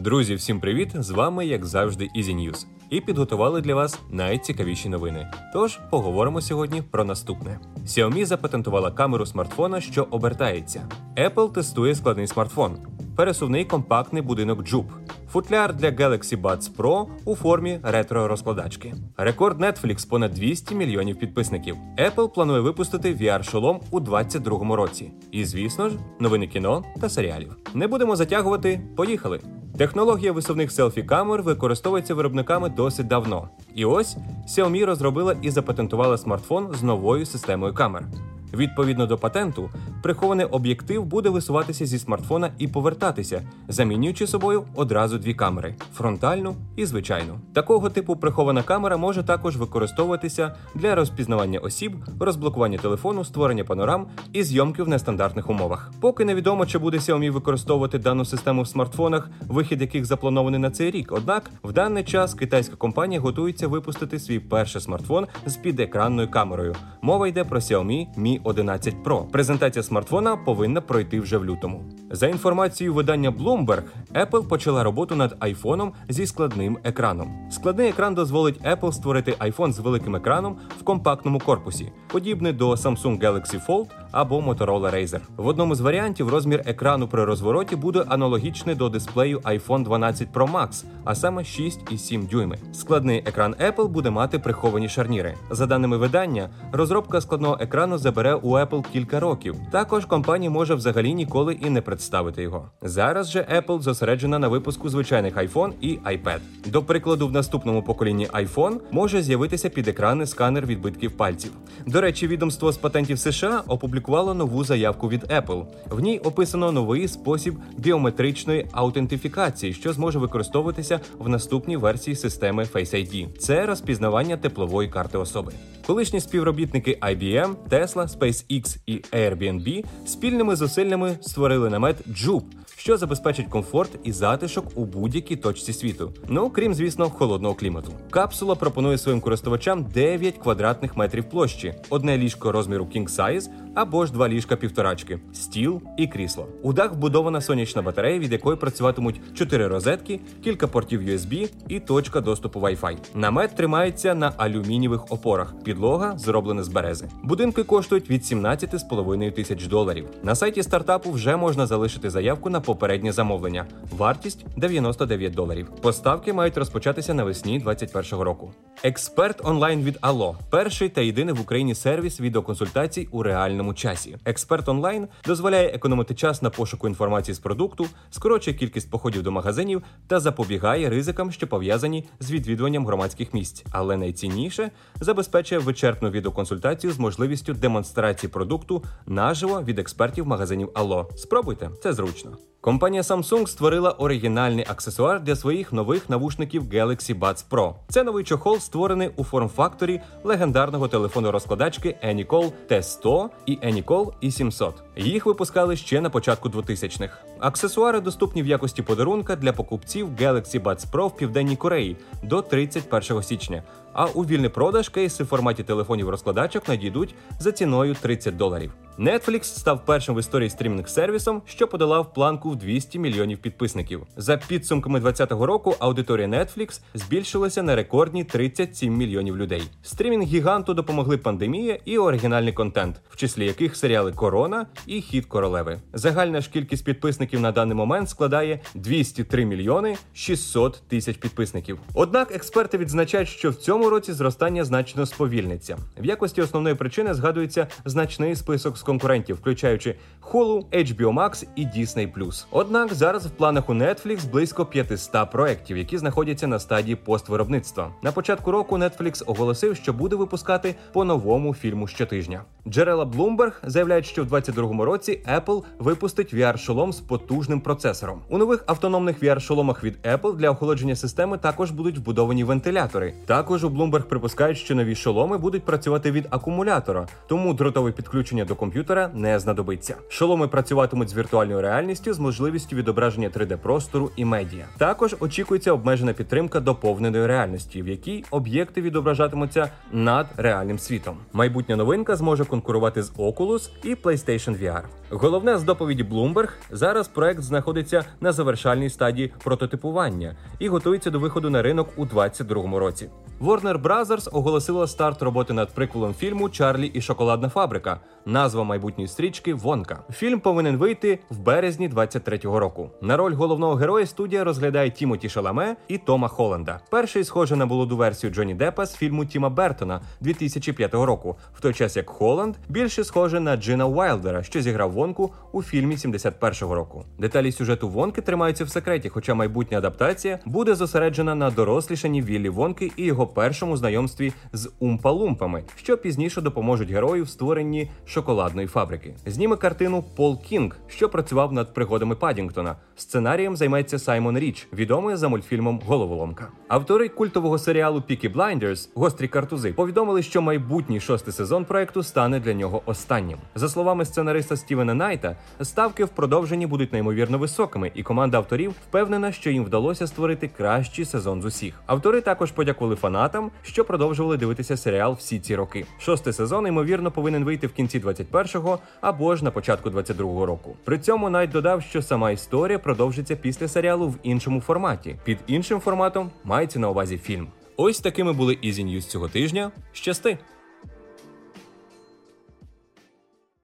Друзі, всім привіт! З вами, як завжди, Easy News. І підготували для вас найцікавіші новини. Тож поговоримо сьогодні про наступне: Xiaomi запатентувала камеру смартфона, що обертається. Apple тестує складний смартфон, пересувний компактний будинок Jup, футляр для Galaxy Buds Pro у формі ретро-розкладачки. Рекорд Netflix понад 200 мільйонів підписників. Apple планує випустити VR-шолом у 2022 році. І, звісно ж, новини кіно та серіалів. Не будемо затягувати. Поїхали! Технологія висувних селфі-камер використовується виробниками досить давно. І ось Xiaomi розробила і запатентувала смартфон з новою системою камер. Відповідно до патенту, прихований об'єктив буде висуватися зі смартфона і повертатися, замінюючи собою одразу дві камери фронтальну і звичайну. Такого типу прихована камера може також використовуватися для розпізнавання осіб, розблокування телефону, створення панорам і зйомки в нестандартних умовах. Поки невідомо, чи буде Xiaomi використовувати дану систему в смартфонах, вихід яких запланований на цей рік. Однак в даний час китайська компанія готується випустити свій перший смартфон з підекранною камерою. Мова йде про Xiaomi Mi 11 Pro. Презентація смартфона повинна пройти вже в лютому. За інформацією видання Bloomberg, Apple почала роботу над айфоном зі складним екраном. Складний екран дозволить Apple створити iPhone з великим екраном в компактному корпусі, подібний до Samsung Galaxy Fold або Motorola Razr. В одному з варіантів розмір екрану при розвороті буде аналогічний до дисплею iPhone 12 Pro Max, а саме 6,7 дюйми. Складний екран Apple буде мати приховані шарніри. За даними видання, розробка складного екрану забере у Apple кілька років. Також компанія може взагалі ніколи і не представити його. Зараз же Apple зосереджена на випуску звичайних iPhone і iPad. До прикладу, в наступному поколінні iPhone може з'явитися підекранний сканер відбитків пальців. До речі, відомство з патентів США опублікувало нову заявку від Apple. В ній описано новий спосіб біометричної аутентифікації, що зможе використовуватися в наступній версії системи Face ID. Це розпізнавання теплової карти особи. Колишні співробітники IBM, Tesla, SpaceX і Airbnb спільними зусиллями створили намет Jup, що забезпечить комфорт і затишок у будь-якій точці світу. Ну крім, звісно, холодного клімату. Капсула пропонує своїм користувачам 9 квадратних метрів площі, одне ліжко розміру King Size або ж два ліжка півторачки, стіл і крісло. У дах вбудована сонячна батарея, від якої працюватимуть 4 розетки, кілька портів USB і точка доступу Wi-Fi. Намет тримається на алюмінієвих опорах. Підлога зроблена з берези. Будинки коштують від 17,5 тисяч доларів. На сайті стартапу вже можна залишити заявку на попереднє замовлення. Вартість 99 доларів. Поставки мають розпочатися навесні 2021 року. Експерт онлайн від Allo – перший та єдиний в Україні сервіс відеоконсультацій у реальному часі. Експерт онлайн дозволяє економити час на пошуку інформації з продукту, скорочує кількість походів до магазинів та запобігає ризикам, що пов'язані з відвідуванням громадських місць. Але найцінніше забезпечує вичерпну відеоконсультацію з можливістю демонстрації продукту наживо від експертів магазинів Allo. Спробуйте, це зручно. Компанія Samsung створила оригінальний аксесуар для своїх нових навушників Galaxy Buds Pro. Це новий чохол, створений у форм-факторі легендарного телефону розкладачки Anycall T100 і Anycall E700. Їх випускали ще на початку 2000-х. Аксесуари доступні в якості подарунка для покупців Galaxy Buds Pro в Південній Кореї до 31 січня. А у вільний продаж кейси в форматі телефонів розкладачок надійдуть за ціною 30 доларів. Netflix став першим в історії стрімінг-сервісом, що подолав планку в 200 мільйонів підписників. За підсумками 2020 року аудиторія Netflix збільшилася на рекордні 37 мільйонів людей. Стрімінг гіганту допомогли пандемія і оригінальний контент, в числі яких серіали Корона і Хід королеви. Загальна ж кількість підписників на даний момент складає 203 мільйони 600 тисяч підписників. Однак експерти відзначають, що в цьому році зростання значно сповільниться. В якості основної причини згадується значний список з конкурентів, включаючи Hulu, HBO Max і Disney+. Однак зараз в планах у Netflix близько 500 проєктів, які знаходяться на стадії поствиробництва. На початку року Netflix оголосив, що буде випускати по новому фільму щотижня. Джерела Bloomberg заявляють, що в 2022 році Apple випустить VR-шолом з потужним процесором. У нових автономних VR-шоломах від Apple для охолодження системи також будуть вбудовані вентилятори. Також у Bloomberg припускають, що нові шоломи будуть працювати від акумулятора, тому дротове підключення до комп'ютера не знадобиться. Шоломи працюватимуть з віртуальною реальністю з можливістю відображення 3D-простору і медіа. Також очікується обмежена підтримка доповненої реальності, в якій об'єкти відображатимуться над реальним світом. Майбутня новинка зможе конкурувати з Oculus і PlayStation VR. Головне з доповіді Bloomberg, зараз проект знаходиться на завершальній стадії прототипування і готується до виходу на ринок у 2022 році. Warner Bros. оголосила старт роботи над приквелом фільму Чарлі і шоколадна фабрика. Назва майбутньої стрічки Вонка. Фільм повинен вийти в березні 23-го року. На роль головного героя студія розглядає Тімоті Шаламе і Тома Холланда. Перший схоже на молоду версію Джонні Деппа з фільму Тіма Бертона 2005 року, в той час як Холланд більше схоже на Джина Уайлдера, що зіграв Вонку у фільмі 71-го року. Деталі сюжету Вонки тримаються в секреті, хоча майбутня адаптація буде зосереджена на дорослішанні Віллі Вонки і його першому знайомстві з умпалумпами, що пізніше допоможуть герою в створенні шоколадної фабрики. Зніме картину Пол Кінг, що працював над пригодами Падінгтона. Сценарієм займеться Саймон Річ, відомий за мультфільмом Головоломка. Автори культового серіалу Peaky Blinders гострі картузи повідомили, що майбутній шостий сезон проекту стане для нього останнім. За словами сценариста Стівена Найта, ставки в продовженні будуть неймовірно високими, і команда авторів впевнена, що їм вдалося створити кращий сезон з усіх. Автори також подякували фанатам, що продовжували дивитися серіал всі ці роки. Шостий сезон ймовірно повинен вийти в кінці 21-го або ж на початку 22-го року. При цьому Найт додав, що сама історія продовжиться після серіалу в іншому форматі. Під іншим форматом мається на увазі фільм. Ось такими були Easy News цього тижня. Щасти!